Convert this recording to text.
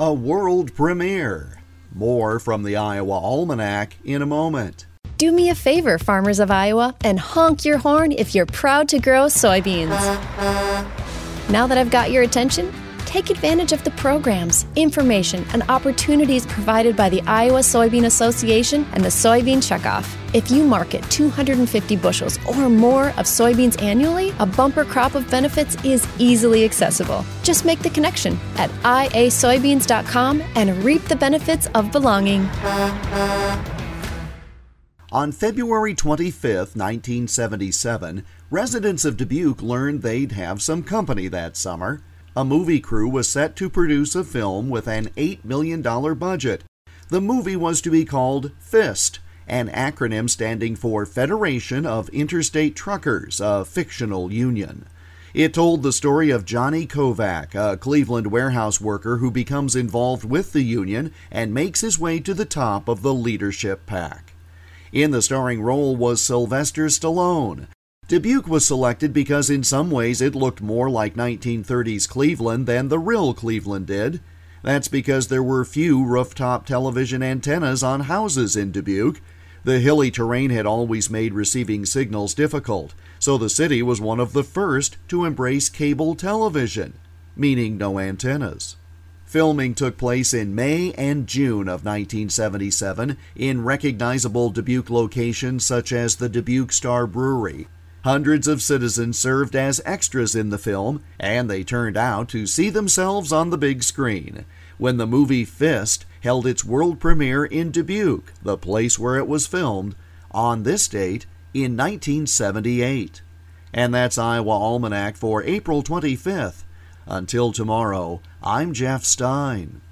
a world premiere. More from the Iowa Almanac in a moment. Do me a favor, farmers of Iowa, and honk your horn if you're proud to grow soybeans. Now that I've got your attention, take advantage of the programs, information, and opportunities provided by the Iowa Soybean Association and the Soybean Checkoff. If you market 250 bushels or more of soybeans annually, a bumper crop of benefits is easily accessible. Just make the connection at iasoybeans.com and reap the benefits of belonging. On February 25, 1977, residents of Dubuque learned they'd have some company that summer. A movie crew was set to produce a film with an $8 million budget. The movie was to be called FIST, an acronym standing for Federation of Interstate Truckers, a fictional union. It told the story of Johnny Kovak, a Cleveland warehouse worker who becomes involved with the union and makes his way to the top of the leadership pack. In the starring role was Sylvester Stallone. Dubuque was selected because in some ways it looked more like 1930s Cleveland than the real Cleveland did. That's because there were few rooftop television antennas on houses in Dubuque. The hilly terrain had always made receiving signals difficult, so the city was one of the first to embrace cable television, meaning no antennas. Filming took place in May and June of 1977 in recognizable Dubuque locations such as the Dubuque Star Brewery. Hundreds of citizens served as extras in the film, and they turned out to see themselves on the big screen. When the movie Fist held its world premiere in Dubuque, the place where it was filmed, on this date in 1978. And that's Iowa Almanac for April 25th. Until tomorrow, I'm Jeff Stein.